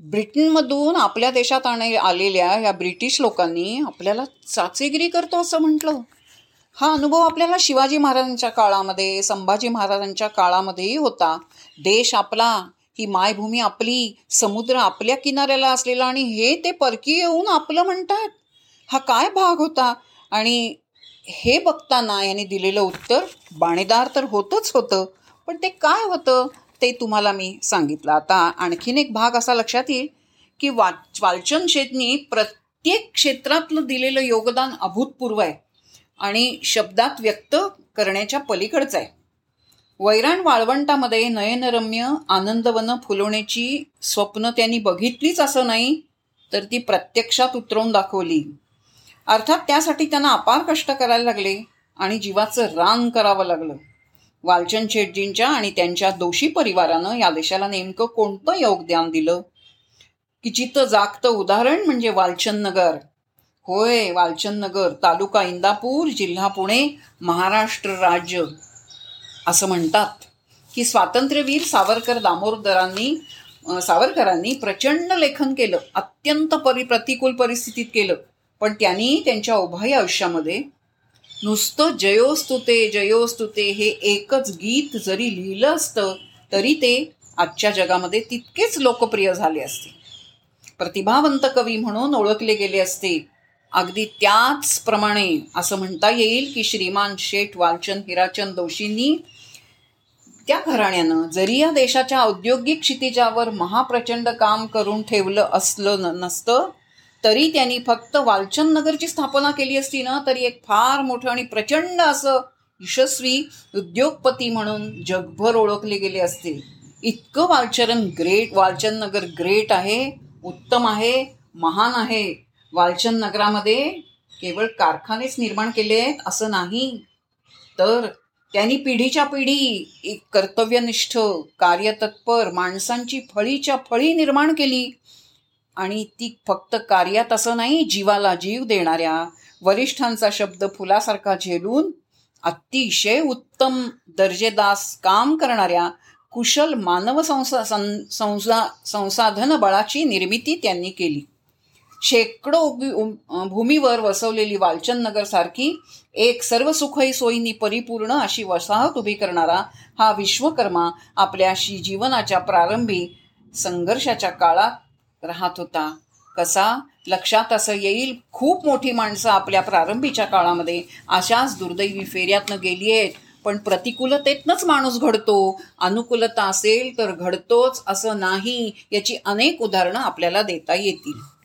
ब्रिटनमधून आपल्या देशात आणे आलेल्या या ब्रिटिश लोकांनी आपल्याला चाचेगिरी करतो असं म्हटलं. हा अनुभव आपल्याला शिवाजी महाराजांच्या काळामध्ये संभाजी महाराजांच्या काळामध्येही होता. देश आपला ही मायभूमी आपली समुद्र आपल्या किनाऱ्याला असलेला आणि हे ते परकी येऊन आपलं म्हणतात. हा काय भाग होता? आणि हे बघताना यांनी दिलेलं उत्तर बाणेदार तर होतंच होतं पण ते काय होतं? ते तुम्हाला मी सांगितलं. आता आणखीन एक भाग असा लक्षात येईल की वाच वालचंद शेटनी प्रत्येक क्षेत्रातलं दिलेलं योगदान अभूतपूर्व आहे आणि शब्दात व्यक्त करण्याच्या पलीकडचं आहे. वैराण वाळवंटामध्ये नयनरम्य आनंदवनं फुलवण्याची स्वप्न त्यांनी बघितलीच असं नाही तर ती प्रत्यक्षात उतरवून दाखवली. अर्थात त्यासाठी त्यांना अपार कष्ट करायला लागले आणि जीवाचं रान करावं लागलं. वालचंद शेटजींच्या आणि त्यांच्या दोषी परिवारानं या देशाला नेमकं कोणतं योगदान दिलं? की जिथं जागतं उदाहरण म्हणजे वालचंद नगर. होय वालचंद नगर तालुका इंदापूर जिल्हा पुणे महाराष्ट्र राज्य. असं म्हणतात की स्वातंत्र्यवीर सावरकर दामोदरांनी सावरकरांनी प्रचंड लेखन केलं अत्यंत परि प्रतिकूल परिस्थितीत केलं. पण त्यांनी त्यांच्या उभय आयुष्यामध्ये नुसतं जयोस्तुते जयोस्तुते हे एकच गीत जरी लिहिलं असतं तरी ते आजच्या जगामध्ये तितकेच लोकप्रिय झाले असते. प्रतिभावंत कवी म्हणून ओळखले गेले असते. अगदी त्याचप्रमाणे असं म्हणता येईल की श्रीमान शेठ वालचंद हिराचंद दोषींनी त्या घराण्यानं जरी या देशाच्या औद्योगिक क्षितिजावर महाप्रचंड काम करून ठेवलं असलं नसतं तरी त्यांनी फक्त वालचंद नगरची स्थापना केली असती ना तरी एक फार मोठं आणि प्रचंड असं यशस्वी उद्योगपती म्हणून जगभर ओळखले गेले असते इतकं वालचरण ग्रेट वालचंद नगर ग्रेट आहे उत्तम आहे महान आहे. वालचंद नगरामध्ये केवळ कारखानेच निर्माण केले आहेत असं नाही. तर त्यांनी पिढीच्या पिढी एक कर्तव्यनिष्ठ कार्यतत्पर माणसांची फळीच्या फळी निर्माण केली. आणि ती फक्त कार्यात असं नाही जीवाला जीव देणाऱ्या वरिष्ठांचा शब्द फुलासारखा झेलून अतिशय उत्तम दर्जेदास काम करणाऱ्या कुशल मानव संसा संसा संसाधन बळाची निर्मिती त्यांनी केली. शेकडो भूमीवर वसवलेली वालचंद नगरसारखी एक सर्व सुखई सोयींनी परिपूर्ण अशी वसाहत उभी करणारा हा विश्वकर्मा आपल्याशी जीवनाच्या प्रारंभी संघर्षाच्या काळात राहत होता. कसा? लक्षात असं येईल खूप मोठी माणसं आपल्या प्रारंभीच्या काळामध्ये अशाच दुर्दैवी फेऱ्यातनं गेली आहेत पण प्रतिकूलतेतनंच माणूस घडतो. अनुकूलता असेल तर घडतोच असं नाही याची अनेक उदाहरणं आपल्याला देता येतील.